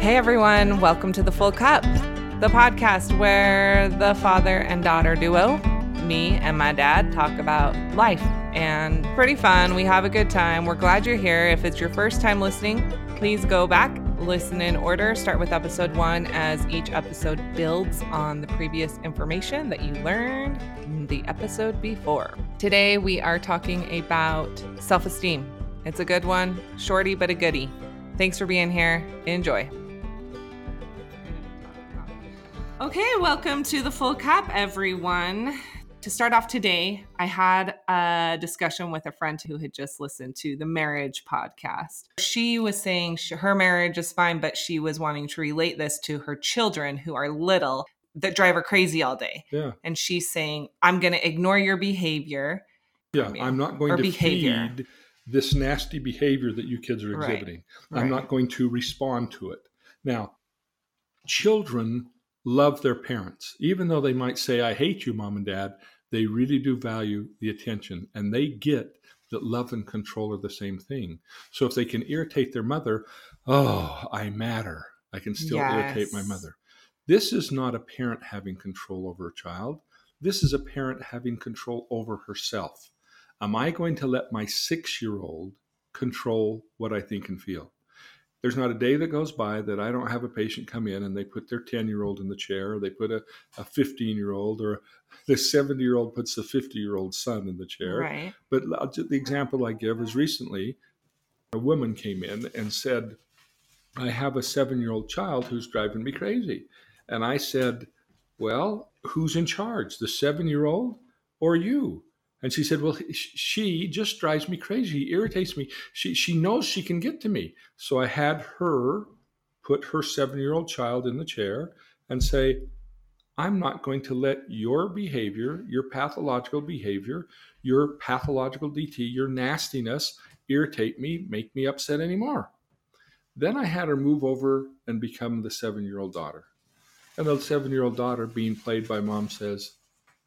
Hey everyone, welcome to The Full Cup, the podcast where the father and daughter duo, me and my dad, talk about life and pretty fun. We have a good time. We're glad you're here. If it's your first time listening, please go back, listen in order. Start with episode one, as each episode builds on the previous information that you learned in the episode before. Today, we are talking about self esteem. It's a good one, shorty, but a goodie. Thanks for being here. Enjoy. Okay, welcome to the full cup, everyone. To start off today, I had a discussion with a friend who had just listened to the marriage podcast. She was saying she, her marriage is fine, but she was wanting to relate this to her children who are little that drive her crazy all day. Yeah. And she's saying, I'm going to ignore your behavior. Yeah, I mean, I'm not going to behavior. feed this nasty behavior that you kids are Right, exhibiting. right. I'm not going to respond to it. Now, children love their parents. Even though they might say, I hate you, mom and dad, they really do value the attention and they get that love and control are the same thing. So if they can irritate their mother, oh, I matter. I can still irritate my mother. This is not a parent having control over a child. This is a parent having control over herself. Am I going to let my six year old control what I think and feel? There's not a day that goes by that I don't have a patient come in and they put their 10 year old in the chair, or they put a 15 year old, or the 70 year old puts the 50 year old son in the chair. Right. But the example I give is recently a woman came in and said, I have a seven year old child who's driving me crazy. And I said, Well, who's in charge, the seven year old or you? And she said, Well, she just drives me crazy, irritates me. She, she knows she can get to me. So I had her put her seven year old child in the chair and say, I'm not going to let your behavior, your pathological behavior, your pathological DT, your nastiness irritate me, make me upset anymore. Then I had her move over and become the seven year old daughter. And the seven year old daughter, being played by mom, says,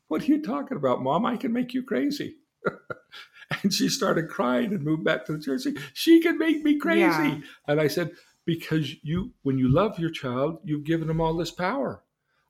What are you talking about, mom? I can make you crazy. and she started crying and moved back to the saying, She can make me crazy. Yeah. And I said, Because you, when you love your child, you've given them all this power.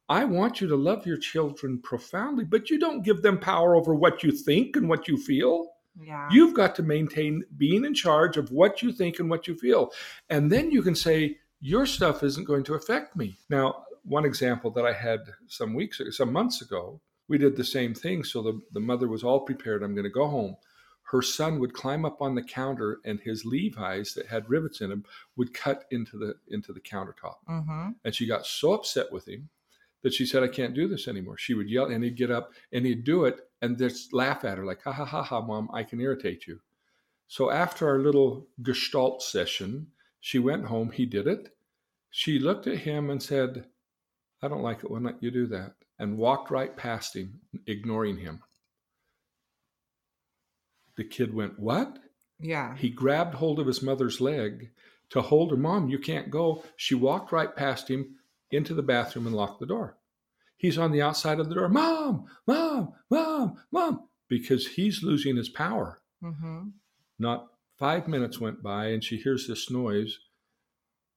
I want you to love your children profoundly, but you don't give them power over what you think and what you feel. Yeah. You've got to maintain being in charge of what you think and what you feel. And then you can say, your stuff isn't going to affect me. Now, one example that I had some weeks some months ago, we did the same thing. So the, the mother was all prepared. I'm going to go home. Her son would climb up on the counter and his Levi's that had rivets in them would cut into the into the countertop. mm-hmm. And she got so upset with him that she said, I can't do this anymore. She would yell and he'd get up and he'd do it and just laugh at her, like, ha ha ha ha, mom, I can irritate you. So after our little gestalt session, she went home, he did it. She looked at him and said, I don't like it when you do that, and walked right past him, ignoring him. The kid went, What? Yeah. He grabbed hold of his mother's leg to hold her. Mom, you can't go. She walked right past him into the bathroom and locked the door. He's on the outside of the door. Mom, mom, mom, mom, because he's losing his power. Mm-hmm. Not five minutes went by and she hears this noise,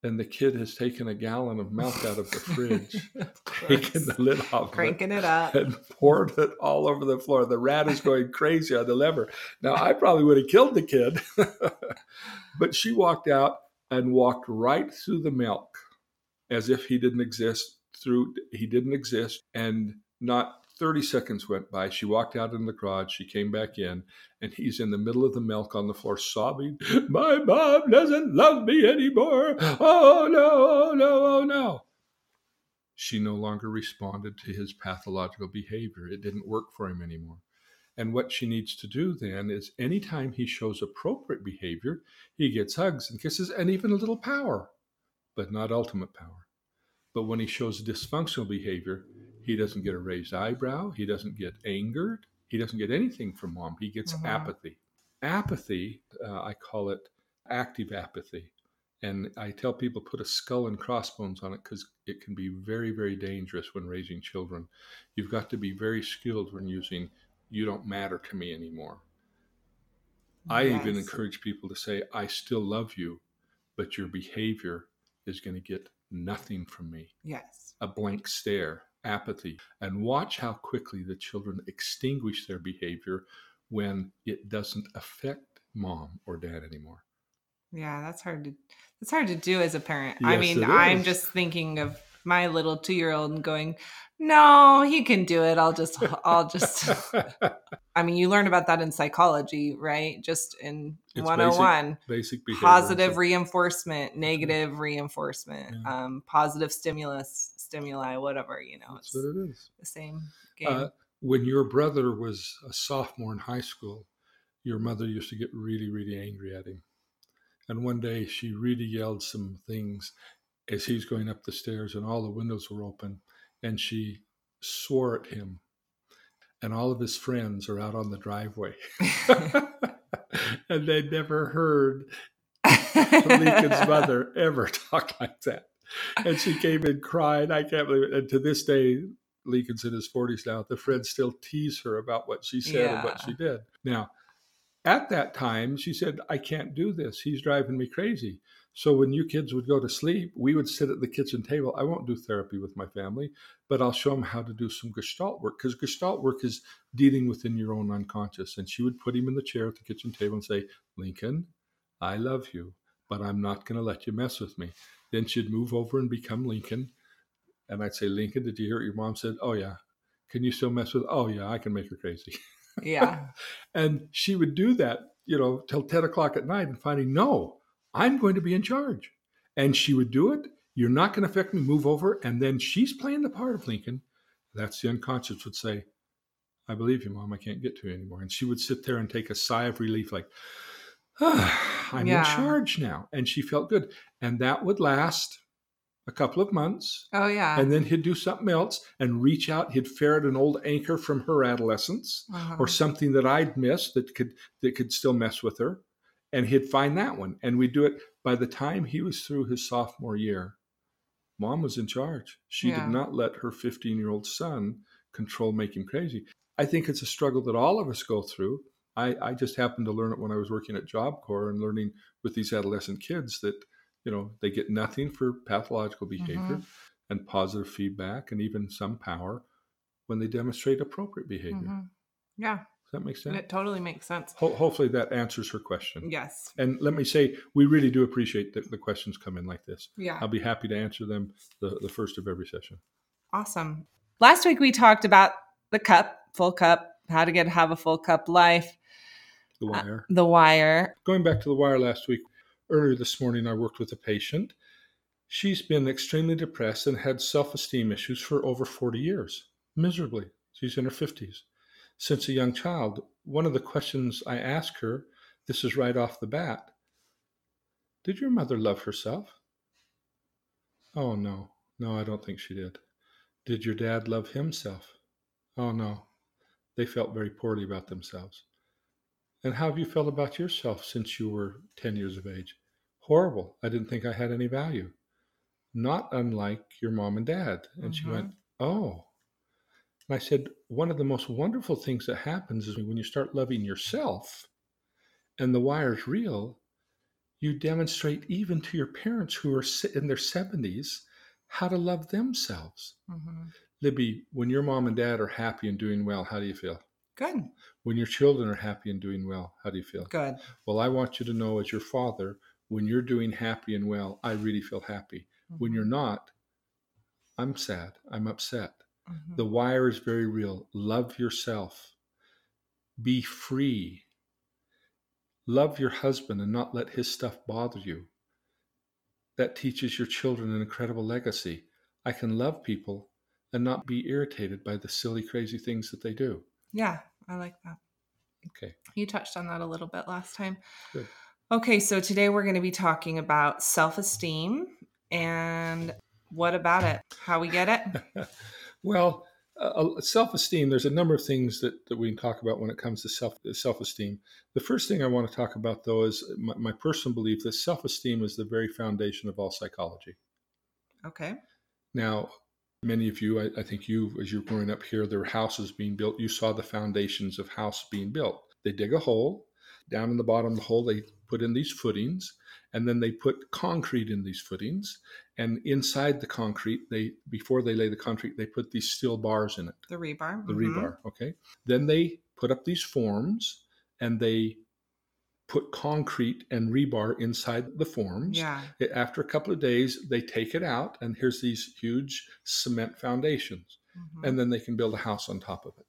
and the kid has taken a gallon of milk out of the fridge, taken the lid off, of it, Cranking it up. and poured it all over the floor. The rat is going crazy on the lever. Now, I probably would have killed the kid, but she walked out and walked right through the milk as if he didn't exist. Through he didn't exist, and not 30 seconds went by. She walked out in the garage. She came back in, and he's in the middle of the milk on the floor, sobbing, My mom doesn't love me anymore. Oh no, oh no, oh no. She no longer responded to his pathological behavior. It didn't work for him anymore. And what she needs to do then is anytime he shows appropriate behavior, he gets hugs and kisses and even a little power, but not ultimate power. But when he shows dysfunctional behavior, he doesn't get a raised eyebrow, he doesn't get angered, he doesn't get anything from mom. He gets Mhm. apathy. Apathy, uh, I call it active apathy. And I tell people put a skull and crossbones on it because it can be very, very dangerous when raising children. You've got to be very skilled when using you don't matter to me anymore. I even encourage people to say, I still love you, but your behavior is going to get nothing from me Yes. a blank stare, apathy, and watch how quickly the children extinguish their behavior when it doesn't affect mom or dad anymore. Yeah, that's hard to that's hard to do as a parent. I mean, I'm just thinking of my little 2-year-old and going, "No, he can do it. I'll just I'll just I mean, you learn about that in psychology, right? Just in It's 101. Basic behavior. Positive reinforcement, negative reinforcement, Yeah. um, positive stimulus, stimuli, whatever, you know, That's it's what it is. the same game. Uh, when your brother was a sophomore in high school, your mother used to get really, really angry at him. And one day she really yelled some things as he's going up the stairs, and all the windows were open. And she swore at him. And all of his friends are out on the driveway. and they'd never heard Lincoln's mother ever talk like that. And she came in crying. I can't believe it. And to this day, Lincoln's in his 40s now. The friends still tease her about what she said and what she did. Now, at that time, she said, I can't do this. He's driving me crazy. So when you kids would go to sleep, we would sit at the kitchen table. I won't do therapy with my family, but I'll show them how to do some gestalt work because gestalt work is dealing within your own unconscious. And she would put him in the chair at the kitchen table and say, Lincoln, I love you, but I'm not going to let you mess with me. Then she'd move over and become Lincoln. And I'd say, Lincoln, did you hear what your mom said? Oh, yeah. Can you still mess with? Oh, yeah, I can make her crazy. yeah. And she would do that, you know, till 10 o'clock at night and finding, no, I'm going to be in charge. And she would do it. You're not going to affect me. Move over. And then she's playing the part of Lincoln. That's the unconscious would say, I believe you, mom. I can't get to you anymore. And she would sit there and take a sigh of relief, like, I'm Yeah. in charge now. And she felt good. And that would last a couple of months. Oh yeah. And then he'd do something else and reach out. He'd ferret an old anchor from her adolescence Uh-huh. or something that I'd missed that could that could still mess with her, and he'd find that one. And we'd do it. By the time he was through his sophomore year, mom was in charge. She Yeah. did not let her 15 year old son control, make him crazy. I think it's a struggle that all of us go through. I, I just happened to learn it when I was working at Job Corps and learning with these adolescent kids that, you know, they get nothing for pathological behavior and positive feedback and even some power when they demonstrate appropriate behavior. Mhm. Yeah, Does that make sense? it totally makes sense. Ho- hopefully that answers her question. Yes. And let me say, we really do appreciate that the questions come in like this. Yeah. I'll be happy to answer them the, the first of every session. Awesome. Last week we talked about the cup, full cup, how to get have a full cup life, The Uh, wire. the wire. Going back to the wire last week, earlier this morning, I worked with a patient. She's been extremely depressed and had self esteem issues for over 40 years, miserably. She's in her 50s. Since a young child, one of the questions I ask her, this is right off the bat Did your mother love herself? Oh, no. No, I don't think she did. Did your dad love himself? Oh, no. They felt very poorly about themselves. And how have you felt about yourself since you were 10 years of age? Horrible. I didn't think I had any value. Not unlike your mom and dad. And she Mhm. went, Oh. And I said, One of the most wonderful things that happens is when you start loving yourself and the wire's real, you demonstrate even to your parents who are in their 70s how to love themselves. Mhm. Libby, when your mom and dad are happy and doing well, how do you feel? Good. When your children are happy and doing well, how do you feel? Good. Well, I want you to know as your father, when you're doing happy and well, I really feel happy. When you're not, I'm sad. I'm upset. Mhm. The wire is very real. Love yourself. Be free. Love your husband and not let his stuff bother you. That teaches your children an incredible legacy. I can love people and not be irritated by the silly, crazy things that they do. Yeah, I like that. Okay. You touched on that a little bit last time. Good. Okay, so today we're going to be talking about self esteem and what about it? How we get it? well, uh, self-esteem. There's a number of things that, that we can talk about when it comes to self self-esteem. The first thing I want to talk about, though, is my, my personal belief that self-esteem is the very foundation of all psychology. Okay. Now, many of you, I, I think you, as you're growing up here, there were houses being built. You saw the foundations of house being built. They dig a hole, down in the bottom of the hole, they put in these footings, and then they put concrete in these footings. And inside the concrete, they before they lay the concrete, they put these steel bars in it. The rebar. The mhm. rebar, okay. Then they put up these forms, and they put concrete and rebar inside the forms. Yeah. After a couple of days, they take it out, and here's these huge cement foundations, mhm. and then they can build a house on top of it.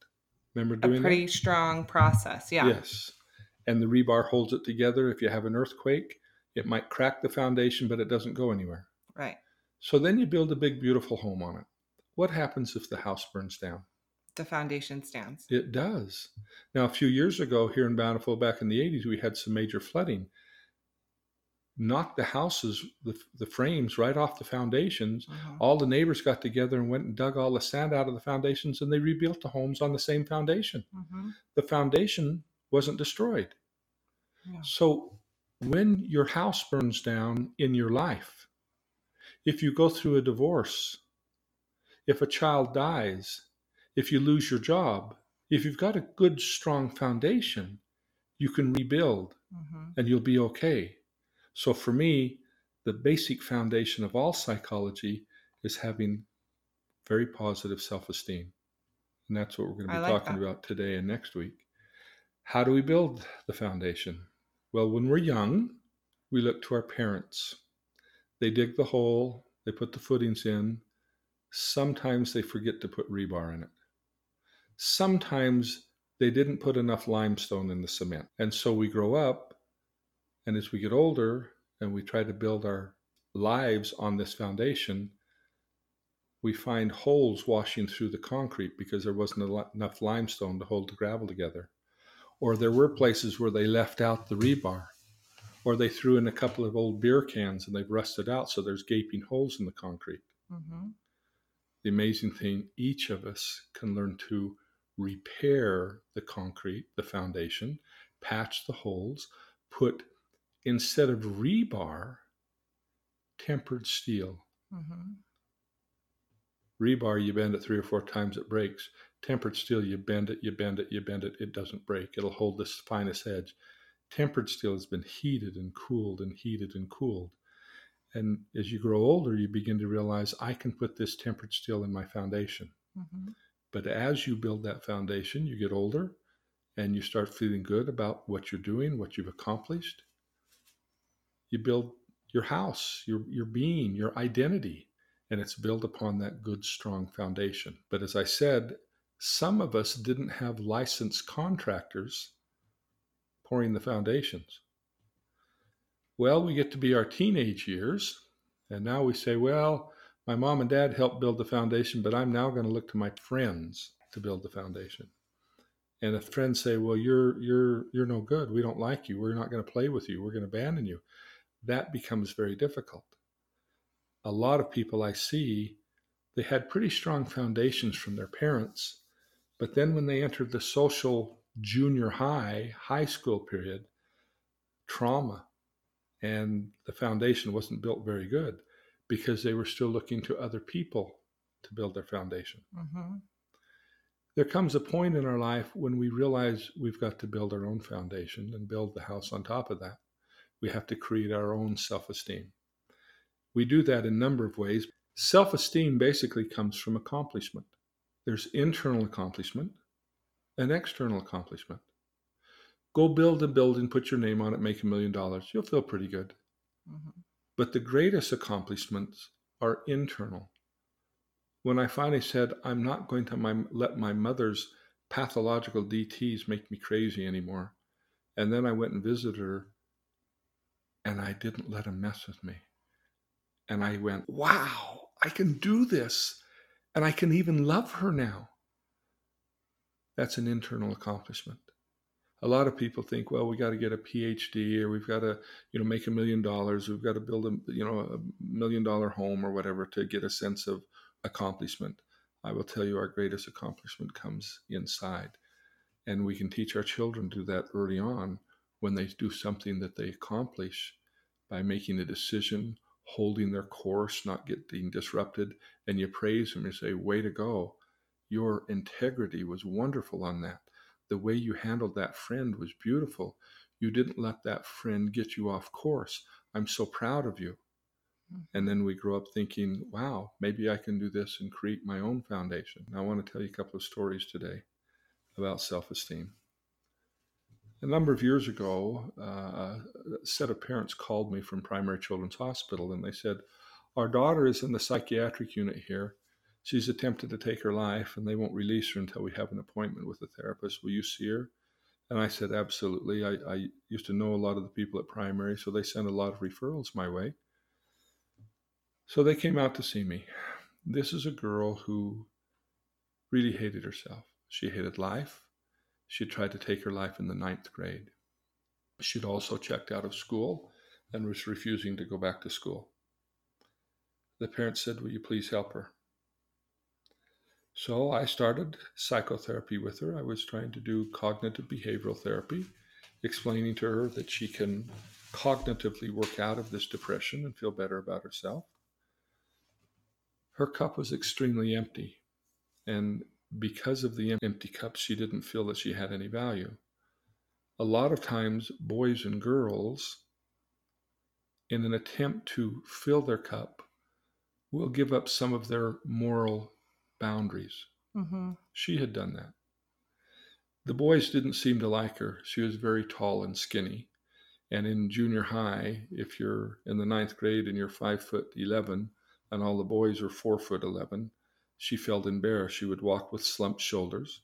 Remember doing a pretty strong process. Yeah. Yes. And the rebar holds it together. If you have an earthquake, it might crack the foundation, but it doesn't go anywhere. Right. So then you build a big, beautiful home on it. What happens if the house burns down? The foundation stands. It does. Now, a few years ago here in Bountiful, back in the 80s, we had some major flooding. Knocked the houses, the, the frames right off the foundations. Mhm. All the neighbors got together and went and dug all the sand out of the foundations and they rebuilt the homes on the same foundation. Mhm. The foundation wasn't destroyed. Yeah. So, when your house burns down in your life, if you go through a divorce, if a child dies, if you lose your job, if you've got a good, strong foundation, you can rebuild Mhm. and you'll be okay. So, for me, the basic foundation of all psychology is having very positive self esteem. And that's what we're going to be like talking that. about today and next week. How do we build the foundation? Well, when we're young, we look to our parents. They dig the hole, they put the footings in. Sometimes they forget to put rebar in it. Sometimes they didn't put enough limestone in the cement. And so we grow up, and as we get older and we try to build our lives on this foundation, we find holes washing through the concrete because there wasn't enough limestone to hold the gravel together. Or there were places where they left out the rebar, or they threw in a couple of old beer cans and they've rusted out, so there's gaping holes in the concrete. Mhm. The amazing thing, each of us can learn to repair the concrete, the foundation, patch the holes, put instead of rebar, tempered steel. Mhm. Rebar, you bend it three or four times, it breaks. Tempered steel, you bend it, you bend it, you bend it, it doesn't break. It'll hold this finest edge. Tempered steel has been heated and cooled and heated and cooled. And as you grow older, you begin to realize I can put this tempered steel in my foundation. Mhm. But as you build that foundation, you get older and you start feeling good about what you're doing, what you've accomplished. You build your house, your, your being, your identity, and it's built upon that good, strong foundation. But as I said, some of us didn't have licensed contractors pouring the foundations. Well, we get to be our teenage years, and now we say, well, my mom and dad helped build the foundation, but I'm now going to look to my friends to build the foundation. And if friends say, "Well, you're you're you're no good. We don't like you. We're not going to play with you. We're going to abandon you," that becomes very difficult. A lot of people I see, they had pretty strong foundations from their parents, but then when they entered the social junior high, high school period, trauma, and the foundation wasn't built very good because they were still looking to other people to build their foundation. Mhm. There comes a point in our life when we realize we've got to build our own foundation and build the house on top of that. We have to create our own self esteem. We do that in a number of ways. Self esteem basically comes from accomplishment. There's internal accomplishment and external accomplishment. Go build a building, put your name on it, make a million dollars. You'll feel pretty good. Mhm. But the greatest accomplishments are internal. When I finally said, I'm not going to my, let my mother's pathological DTs make me crazy anymore. And then I went and visited her and I didn't let him mess with me. And I went, wow, I can do this. And I can even love her now. That's an internal accomplishment. A lot of people think, well, we got to get a PhD or we've got to, you know, make a million dollars. We've got to build a, you know, a million dollar home or whatever to get a sense of accomplishment. I will tell you our greatest accomplishment comes inside. And we can teach our children to do that early on when they do something that they accomplish by making a decision, holding their course, not getting disrupted, and you praise them you say, Way to go. Your integrity was wonderful on that. The way you handled that friend was beautiful. You didn't let that friend get you off course. I'm so proud of you. And then we grow up thinking, wow, maybe I can do this and create my own foundation. I want to tell you a couple of stories today about self esteem. A number of years ago, uh, a set of parents called me from Primary Children's Hospital and they said, Our daughter is in the psychiatric unit here. She's attempted to take her life and they won't release her until we have an appointment with a therapist. Will you see her? And I said, Absolutely. I, I used to know a lot of the people at primary, so they sent a lot of referrals my way. So they came out to see me. This is a girl who really hated herself. She hated life. She tried to take her life in the ninth grade. She'd also checked out of school and was refusing to go back to school. The parents said, Will you please help her? So I started psychotherapy with her. I was trying to do cognitive behavioral therapy, explaining to her that she can cognitively work out of this depression and feel better about herself. Her cup was extremely empty, and because of the empty cup, she didn't feel that she had any value. A lot of times, boys and girls, in an attempt to fill their cup, will give up some of their moral boundaries. Mm-hmm. She had done that. The boys didn't seem to like her. She was very tall and skinny. And in junior high, if you're in the ninth grade and you're five foot 11, and all the boys are four foot 11, she felt embarrassed. She would walk with slumped shoulders.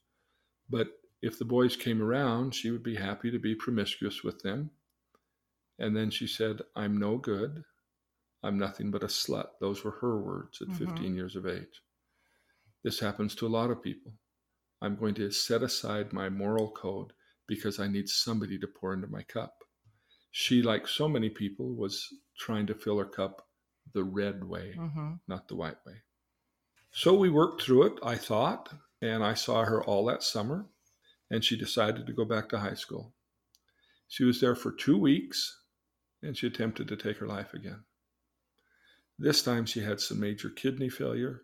But if the boys came around, she would be happy to be promiscuous with them. And then she said, I'm no good. I'm nothing but a slut. Those were her words at mm-hmm. 15 years of age. This happens to a lot of people. I'm going to set aside my moral code because I need somebody to pour into my cup. She, like so many people, was trying to fill her cup the red way, mm-hmm. not the white way. So we worked through it, I thought, and I saw her all that summer, and she decided to go back to high school. She was there for two weeks, and she attempted to take her life again. This time she had some major kidney failure,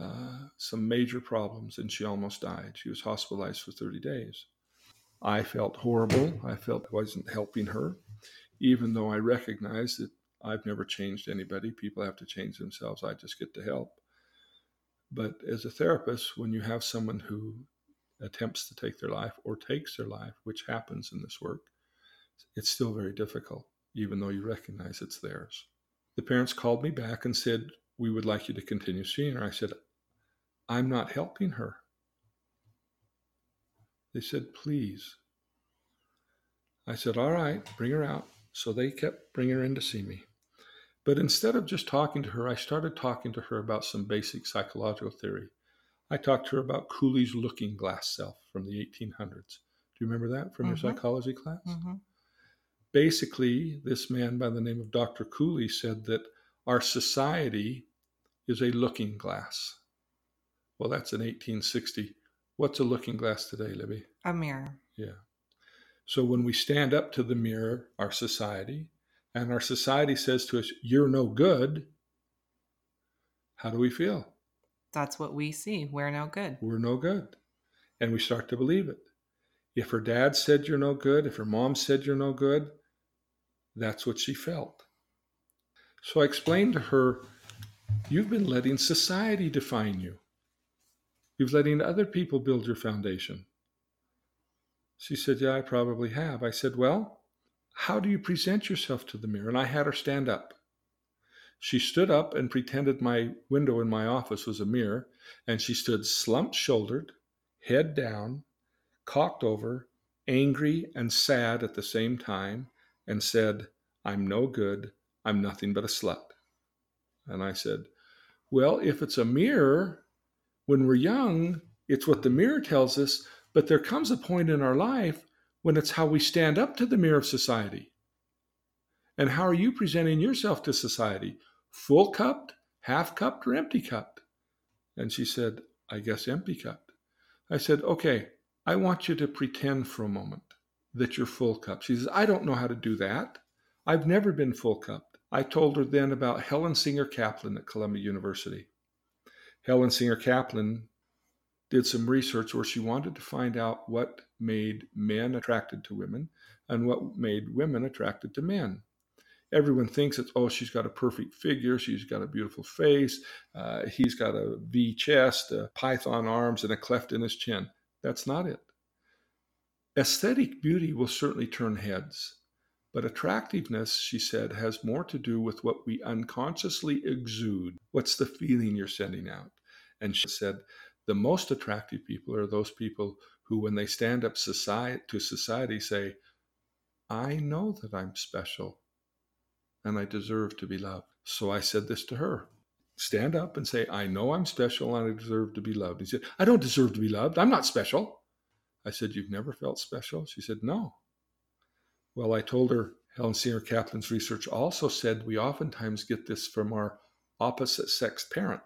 uh, some major problems, and she almost died. She was hospitalized for 30 days. I felt horrible. I felt I wasn't helping her, even though I recognized that I've never changed anybody. People have to change themselves. I just get to help. But as a therapist, when you have someone who attempts to take their life or takes their life, which happens in this work, it's still very difficult, even though you recognize it's theirs. The parents called me back and said, We would like you to continue seeing her. I said, I'm not helping her. They said, Please. I said, All right, bring her out. So they kept bringing her in to see me. But instead of just talking to her, I started talking to her about some basic psychological theory. I talked to her about Cooley's looking glass self from the 1800s. Do you remember that from mm-hmm. your psychology class? Mm-hmm. Basically, this man by the name of Dr. Cooley said that our society is a looking glass. Well, that's in 1860. What's a looking glass today, Libby? A mirror. Yeah. So when we stand up to the mirror, our society, and our society says to us, You're no good, how do we feel? That's what we see. We're no good. We're no good. And we start to believe it. If her dad said you're no good, if her mom said you're no good, that's what she felt. So I explained to her, You've been letting society define you. You've letting other people build your foundation. She said, Yeah, I probably have. I said, Well, how do you present yourself to the mirror? And I had her stand up. She stood up and pretended my window in my office was a mirror, and she stood slumped shouldered, head down, cocked over, angry and sad at the same time, and said, I'm no good. I'm nothing but a slut. And I said, Well, if it's a mirror, when we're young, it's what the mirror tells us, but there comes a point in our life when it's how we stand up to the mirror of society. And how are you presenting yourself to society? Full cupped, half cupped, or empty cupped? And she said, I guess empty cupped. I said, okay, I want you to pretend for a moment that you're full cupped. She says, I don't know how to do that. I've never been full cupped. I told her then about Helen Singer Kaplan at Columbia University. Helen Singer Kaplan did some research where she wanted to find out what made men attracted to women and what made women attracted to men. Everyone thinks it's, oh, she's got a perfect figure, she's got a beautiful face, uh, he's got a V chest, a python arms, and a cleft in his chin. That's not it. Aesthetic beauty will certainly turn heads, but attractiveness, she said, has more to do with what we unconsciously exude. What's the feeling you're sending out? And she said, the most attractive people are those people who, when they stand up society, to society, say, I know that I'm special and I deserve to be loved. So I said this to her stand up and say, I know I'm special and I deserve to be loved. He said, I don't deserve to be loved. I'm not special. I said, You've never felt special? She said, No. Well, I told her Helen Singer Kaplan's research also said we oftentimes get this from our opposite sex parent.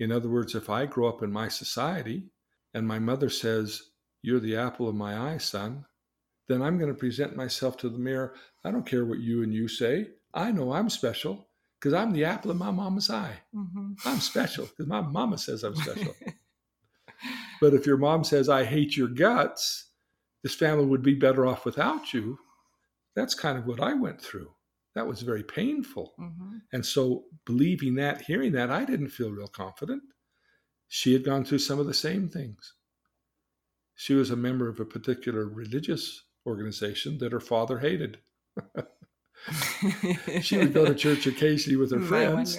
In other words, if I grow up in my society and my mother says, You're the apple of my eye, son, then I'm going to present myself to the mirror. I don't care what you and you say. I know I'm special because I'm the apple of my mama's eye. Mm-hmm. I'm special because my mama says I'm special. but if your mom says, I hate your guts, this family would be better off without you. That's kind of what I went through that was very painful. Mm-hmm. And so, believing that, hearing that, I didn't feel real confident. She had gone through some of the same things. She was a member of a particular religious organization that her father hated. she would go to church occasionally with her friends.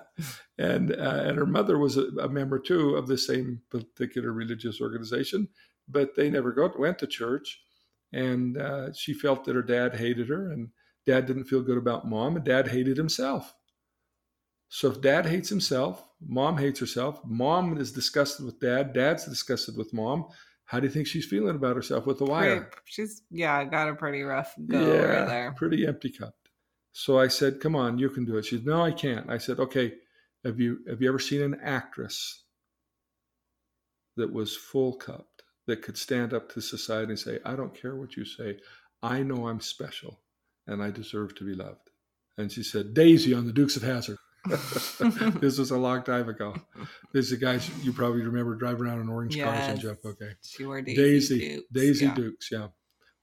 and, uh, and her mother was a, a, member too of the same particular religious organization, but they never got, went to church. And uh, she felt that her dad hated her and Dad didn't feel good about mom, and dad hated himself. So if dad hates himself, mom hates herself, mom is disgusted with dad, dad's disgusted with mom. How do you think she's feeling about herself with the wire? Pretty, she's yeah, got a pretty rough go yeah, right there. Pretty empty cupped. So I said, "Come on, you can do it." She said, "No, I can't." I said, "Okay, have you have you ever seen an actress that was full cupped that could stand up to society and say, "I don't care what you say. I know I'm special and I deserve to be loved. And she said, Daisy on the Dukes of Hazzard. this was a long time ago. This is a guy you probably remember driving around in orange yes. cars and Jeff. Okay. Wore Daisy. Daisy Dukes. Daisy yeah. Dukes, yeah.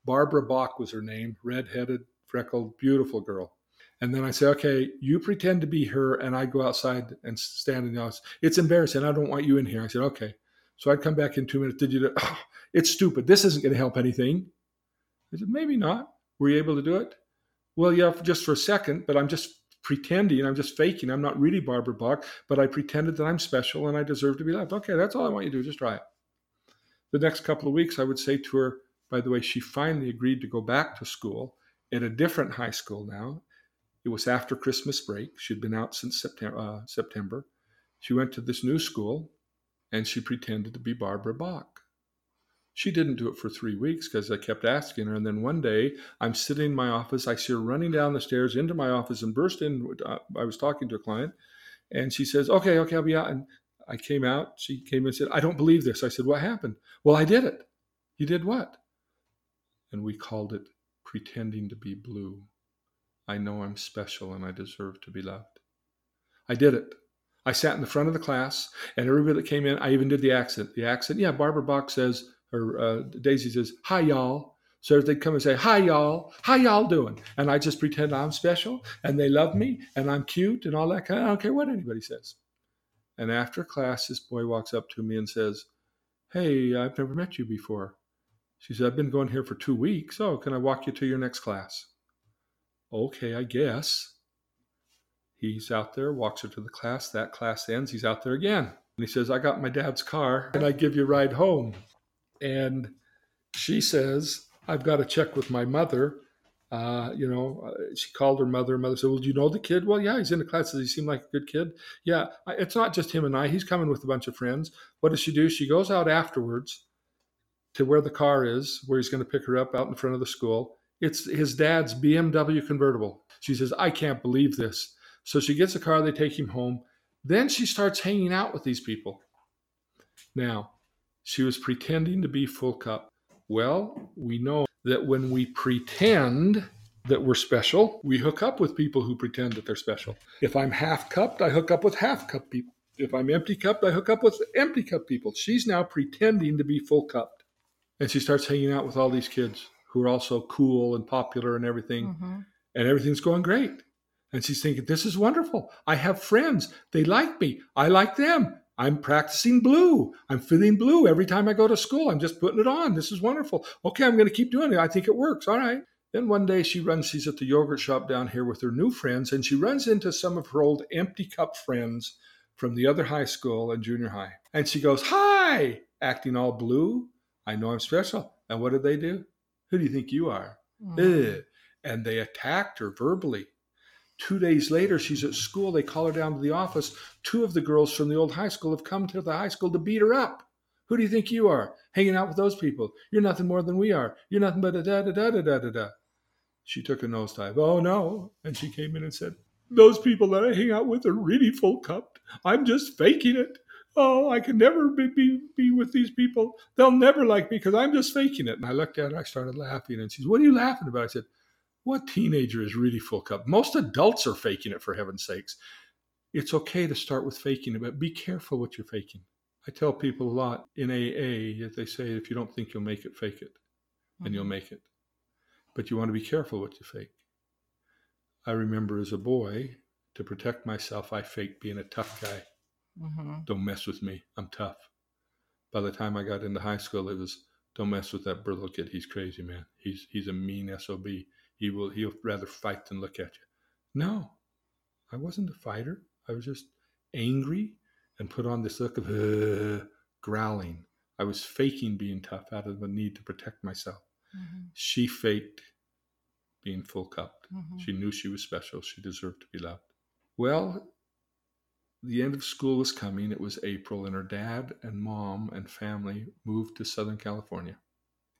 Barbara Bach was her name, red-headed, freckled, beautiful girl. And then I say, okay, you pretend to be her, and I go outside and stand in the office. It's embarrassing. I don't want you in here. I said, okay. So I'd come back in two minutes. Did you? Do, oh, it's stupid. This isn't going to help anything. I said, maybe not. Were you able to do it? Well, yeah, just for a second, but I'm just pretending, I'm just faking. I'm not really Barbara Bach, but I pretended that I'm special and I deserve to be loved. Okay, that's all I want you to do. Just try it. The next couple of weeks, I would say to her, by the way, she finally agreed to go back to school at a different high school now. It was after Christmas break. She'd been out since September. Uh, September. She went to this new school and she pretended to be Barbara Bach. She didn't do it for three weeks because I kept asking her. And then one day I'm sitting in my office. I see her running down the stairs into my office and burst in. Uh, I was talking to a client and she says, Okay, okay, I'll be out. And I came out. She came and said, I don't believe this. I said, What happened? Well, I did it. You did what? And we called it pretending to be blue. I know I'm special and I deserve to be loved. I did it. I sat in the front of the class, and everybody that came in, I even did the accent. The accent, yeah, Barbara Bach says, or uh, Daisy says, "Hi y'all." So they come and say, "Hi y'all, how y'all doing?" And I just pretend I'm special, and they love me, and I'm cute, and all that kind. Of, I don't care what anybody says. And after class, this boy walks up to me and says, "Hey, I've never met you before." She said, "I've been going here for two weeks. Oh, can I walk you to your next class?" Okay, I guess. He's out there, walks her to the class. That class ends. He's out there again. And he says, I got my dad's car and I give you a ride home. And she says, I've got to check with my mother. Uh, you know, uh, she called her mother. Mother said, Well, do you know the kid? Well, yeah, he's in the class. Does he seem like a good kid? Yeah, it's not just him and I. He's coming with a bunch of friends. What does she do? She goes out afterwards to where the car is, where he's going to pick her up out in front of the school. It's his dad's BMW convertible. She says, I can't believe this. So she gets a car, they take him home. Then she starts hanging out with these people. Now, she was pretending to be full cup. Well, we know that when we pretend that we're special, we hook up with people who pretend that they're special. If I'm half cupped, I hook up with half cup people. If I'm empty cupped, I hook up with empty cup people. She's now pretending to be full cupped. And she starts hanging out with all these kids who are also cool and popular and everything. Mm-hmm. And everything's going great. And she's thinking, this is wonderful. I have friends. They like me. I like them. I'm practicing blue. I'm feeling blue every time I go to school. I'm just putting it on. This is wonderful. Okay, I'm going to keep doing it. I think it works. All right. Then one day she runs, she's at the yogurt shop down here with her new friends, and she runs into some of her old empty cup friends from the other high school and junior high. And she goes, Hi, acting all blue. I know I'm special. And what did they do? Who do you think you are? Mm-hmm. And they attacked her verbally. Two days later, she's at school. They call her down to the office. Two of the girls from the old high school have come to the high school to beat her up. Who do you think you are? Hanging out with those people. You're nothing more than we are. You're nothing but a da da da da da da da. She took a nosedive. Oh no. And she came in and said, Those people that I hang out with are really full cupped. I'm just faking it. Oh, I can never be, be, be with these people. They'll never like me because I'm just faking it. And I looked at her, I started laughing, and she said, What are you laughing about? I said, What teenager is really full cup? Most adults are faking it, for heaven's sakes. It's okay to start with faking it, but be careful what you're faking. I tell people a lot in AA that they say, if you don't think you'll make it, fake it, and you'll Mhm. make it. But you want to be careful what you fake. I remember as a boy, to protect myself, I faked being a tough guy. Mhm. Don't mess with me. I'm tough. By the time I got into high school, it was don't mess with that little kid. He's crazy, man. He's he's a mean sob. He will he'll rather fight than look at you. No, I wasn't a fighter. I was just angry and put on this look of uh, growling. I was faking being tough out of the need to protect myself. Mhm. She faked being full cupped. Mhm. She knew she was special. She deserved to be loved. Well, the end of school was coming. It was April, and her dad and mom and family moved to Southern California.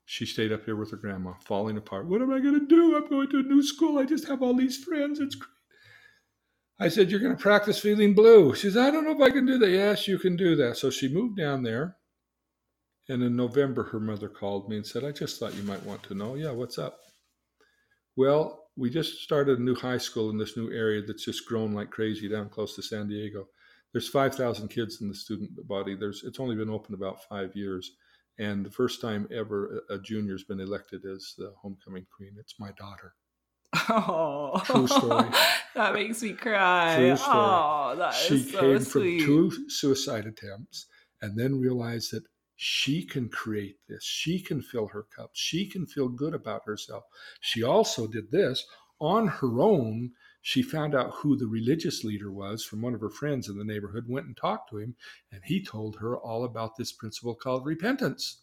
She stayed up here with her grandma, falling apart. What am I going to do? I'm going to a new school. I just have all these friends. It's great. I said, You're going to practice feeling blue. She says, I don't know if I can do that. Yes, you can do that. So she moved down there. And in November, her mother called me and said, I just thought you might want to know. Yeah, what's up? Well, we just started a new high school in this new area that's just grown like crazy down close to San Diego. There's 5,000 kids in the student body. There's it's only been open about five years, and the first time ever a junior's been elected as the homecoming queen. It's my daughter. Oh, True story. that makes me cry. True story. Oh, that she is so came sweet. from two suicide attempts and then realized that she can create this. She can fill her cup. She can feel good about herself. She also did this on her own. She found out who the religious leader was from one of her friends in the neighborhood, went and talked to him, and he told her all about this principle called repentance.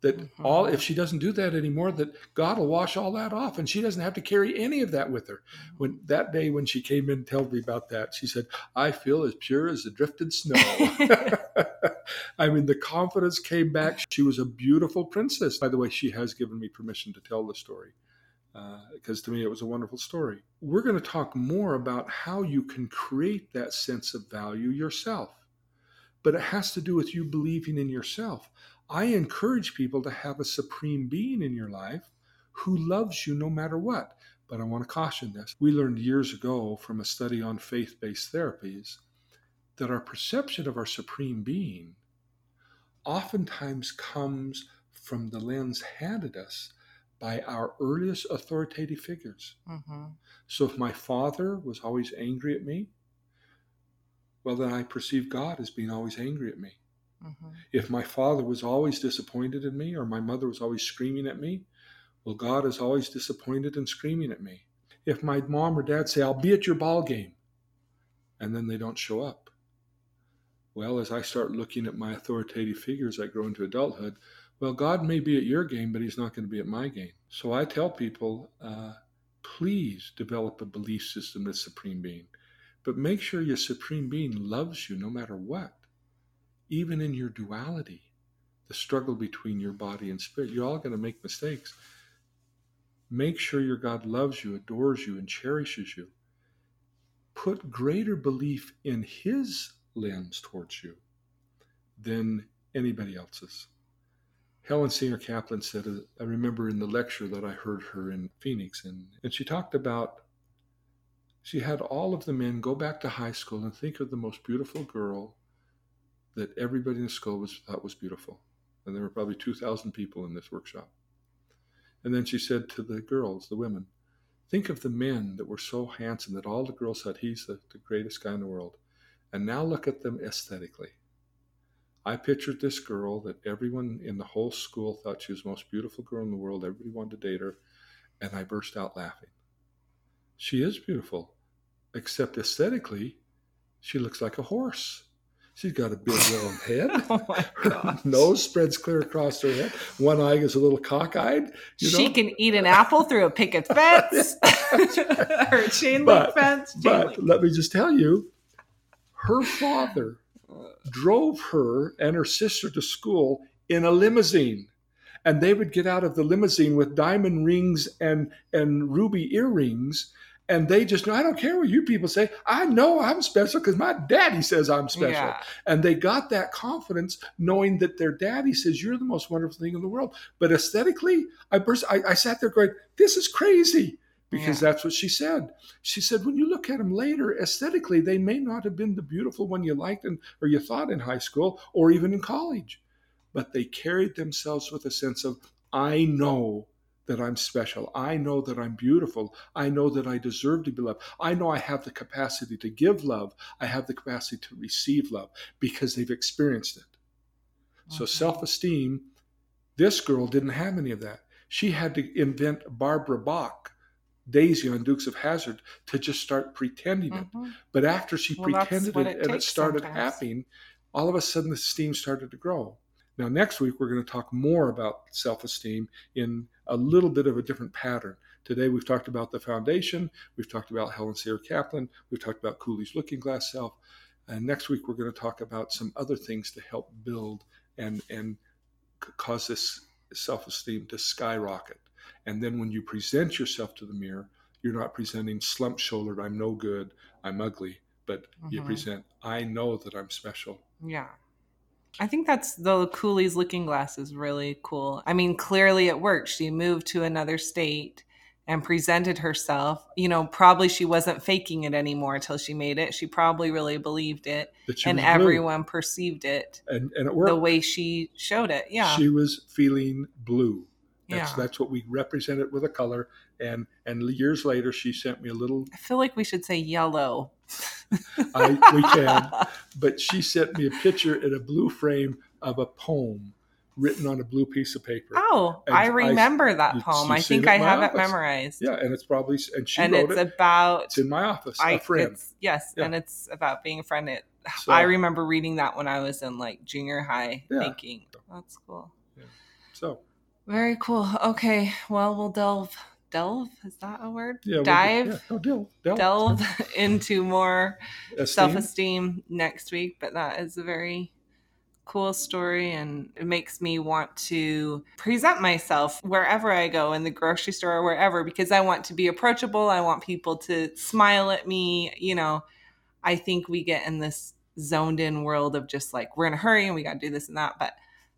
That all, Mhm. if she doesn't do that anymore, that God will wash all that off, and she doesn't have to carry any of that with her. When that day when she came in and told me about that she said i feel as pure as the drifted snow. I mean the confidence came back. She was a beautiful princess. By the way she has given me permission to tell the story Uh, because to me it was a wonderful story we're going to talk more about how you can create that sense of value yourself but it has to do with you believing in yourself i encourage people to have a supreme being in your life who loves you no matter what but I want to caution this. We learned years ago from a study on faith based therapies that our perception of our supreme being oftentimes comes from the lens handed us by our earliest authoritative figures. Mhm. So if my father was always angry at me, well, then I perceive God as being always angry at me. Mhm. If my father was always disappointed in me or my mother was always screaming at me, well, God is always disappointed and screaming at me. If my mom or dad say, I'll be at your ball game, and then they don't show up, well, as I start looking at my authoritative figures, I grow into adulthood. Well, God may be at your game, but He's not going to be at my game. So I tell people, uh, please develop a belief system that's supreme being, but make sure your supreme being loves you no matter what, even in your duality, the struggle between your body and spirit. You're all going to make mistakes. Make sure your God loves you, adores you, and cherishes you. Put greater belief in His lens towards you than anybody else's. Helen Singer Kaplan said, uh, I remember in the lecture that I heard her in Phoenix, and, and she talked about she had all of the men go back to high school and think of the most beautiful girl that everybody in the school was thought was beautiful. And there were probably 2,000 people in this workshop. And then she said to the girls, the women, think of the men that were so handsome that all the girls said he's the, the greatest guy in the world. And now look at them aesthetically. I pictured this girl that everyone in the whole school thought she was the most beautiful girl in the world. Everybody wanted to date her. And I burst out laughing. She is beautiful, except aesthetically, she looks like a horse. She's got a big round head. Oh my Her gosh. nose spreads clear across her head. One eye is a little cockeyed. You know? She can eat an apple through a picket fence or a chain link fence. Chain But link. let me just tell you, her father drove her and her sister to school in a limousine. And they would get out of the limousine with diamond rings and, and ruby earrings. And they just know, I don't care what you people say. I know I'm special because my daddy says I'm special. Yeah. And they got that confidence knowing that their daddy says, You're the most wonderful thing in the world. But aesthetically, I burst, I, I sat there going, This is crazy. Because Yeah. that's what she said. She said, when you look at them later, aesthetically, they may not have been the beautiful one you liked in, or you thought in high school or even in college, but they carried themselves with a sense of, I know that I'm special. I know that I'm beautiful. I know that I deserve to be loved. I know I have the capacity to give love. I have the capacity to receive love because they've experienced it. So Mhm. self esteem, this girl didn't have any of that. She had to invent Barbara Bach, Daisy on Dukes of Hazzard, to just start pretending it. Mhm. But after she Well, pretended it, it and it started sometimes. happening, all of a sudden the steam started to grow. Now, next week, we're going to talk more about self esteem in a little bit of a different pattern. Today, we've talked about the foundation, we've talked about Helen Singer Kaplan, we've talked about Cooley's Looking Glass Self. And next week, we're going to talk about some other things to help build and, and cause this self esteem to skyrocket. And then when you present yourself to the mirror, you're not presenting slump shouldered, I'm no good, I'm ugly, but you Mhm. present, I know that I'm special. Yeah. I think that's the Cooley's looking glass is really cool. I mean, clearly it worked. She moved to another state and presented herself. You know, probably she wasn't faking it anymore until she made it. She probably really believed it and was blue. everyone perceived it and, and it worked. the way she showed it. Yeah. She was feeling blue. That's, yeah. that's what we represented with a color. And and years later, she sent me a little. I feel like we should say yellow. I, we can, but she sent me a picture in a blue frame of a poem written on a blue piece of paper. Oh, And I I- remember that poem. I think I have it memorized. Yeah, and it's probably and she and wrote it's it. about it's in my office. I, a friend. It's, yes, Yeah. and it's about being a friend. It, So- I remember reading that when I was in like junior high, Yeah. thinking that's cool. So Very cool. Okay, well, we'll delve. Delve is that a word? yeah, we'll- Dive. Yeah, no, delve. Delve. Delve into more Esteem. self-esteem next week, but that is a very cool story and it makes me want to present myself wherever I go in the grocery store or wherever because I want to be approachable. I want people to smile at me, you know. I think we get in this zoned in world of just like we're in a hurry and we got to do this and that, but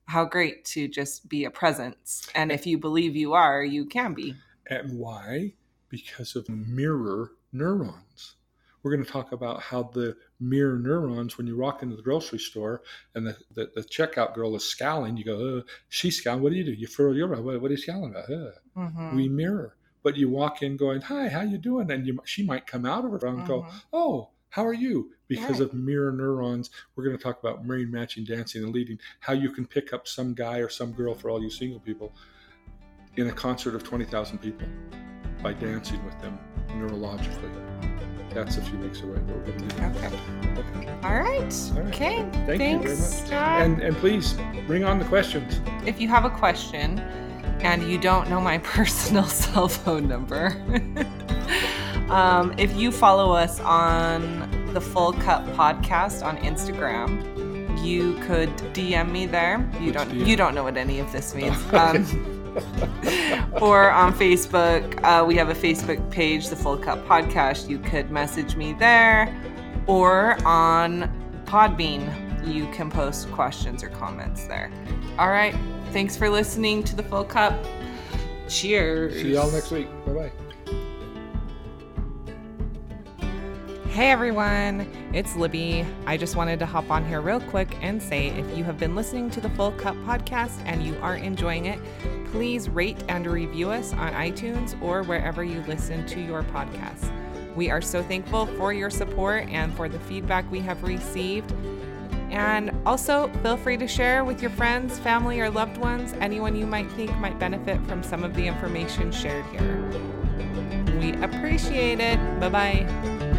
how great to just be a presence. And if you believe you are, you can be. And why? Because of mirror neurons. We're going to talk about how the mirror neurons, when you walk into the grocery store and the, the, the checkout girl is scowling, you go, uh, she's scowling. What do you do? You furrow your what, what are you scowling about? Uh, Mhm. We mirror. But you walk in going, hi, how you doing? And you, she might come out of her and go, Mhm. oh, how are you? Because Right. of mirror neurons, we're going to talk about mirroring, matching, dancing, and leading. How you can pick up some guy or some girl for all you single people in a concert of 20,000 people by dancing with them neurologically. That's a few weeks away. But we're going to do that. Okay. All right. All right. Okay. Thank you very much. And, and please bring on the questions. if you have a question and you don't know my personal cell phone number, um, if you follow us on the Full Cup podcast on Instagram, you could DM me there. You Which don't. DM? You don't know what any of this means. Um, or on Facebook, uh, we have a Facebook page, the Full Cup Podcast. You could message me there, or on Podbean, you can post questions or comments there. All right. Thanks for listening to the Full Cup. Cheers. See y'all next week. Bye bye. Hey everyone, it's Libby. I just wanted to hop on here real quick and say if you have been listening to the Full Cup podcast and you are enjoying it, please rate and review us on iTunes or wherever you listen to your podcasts. We are so thankful for your support and for the feedback we have received. And also, feel free to share with your friends, family, or loved ones, anyone you might think might benefit from some of the information shared here. We appreciate it. Bye bye.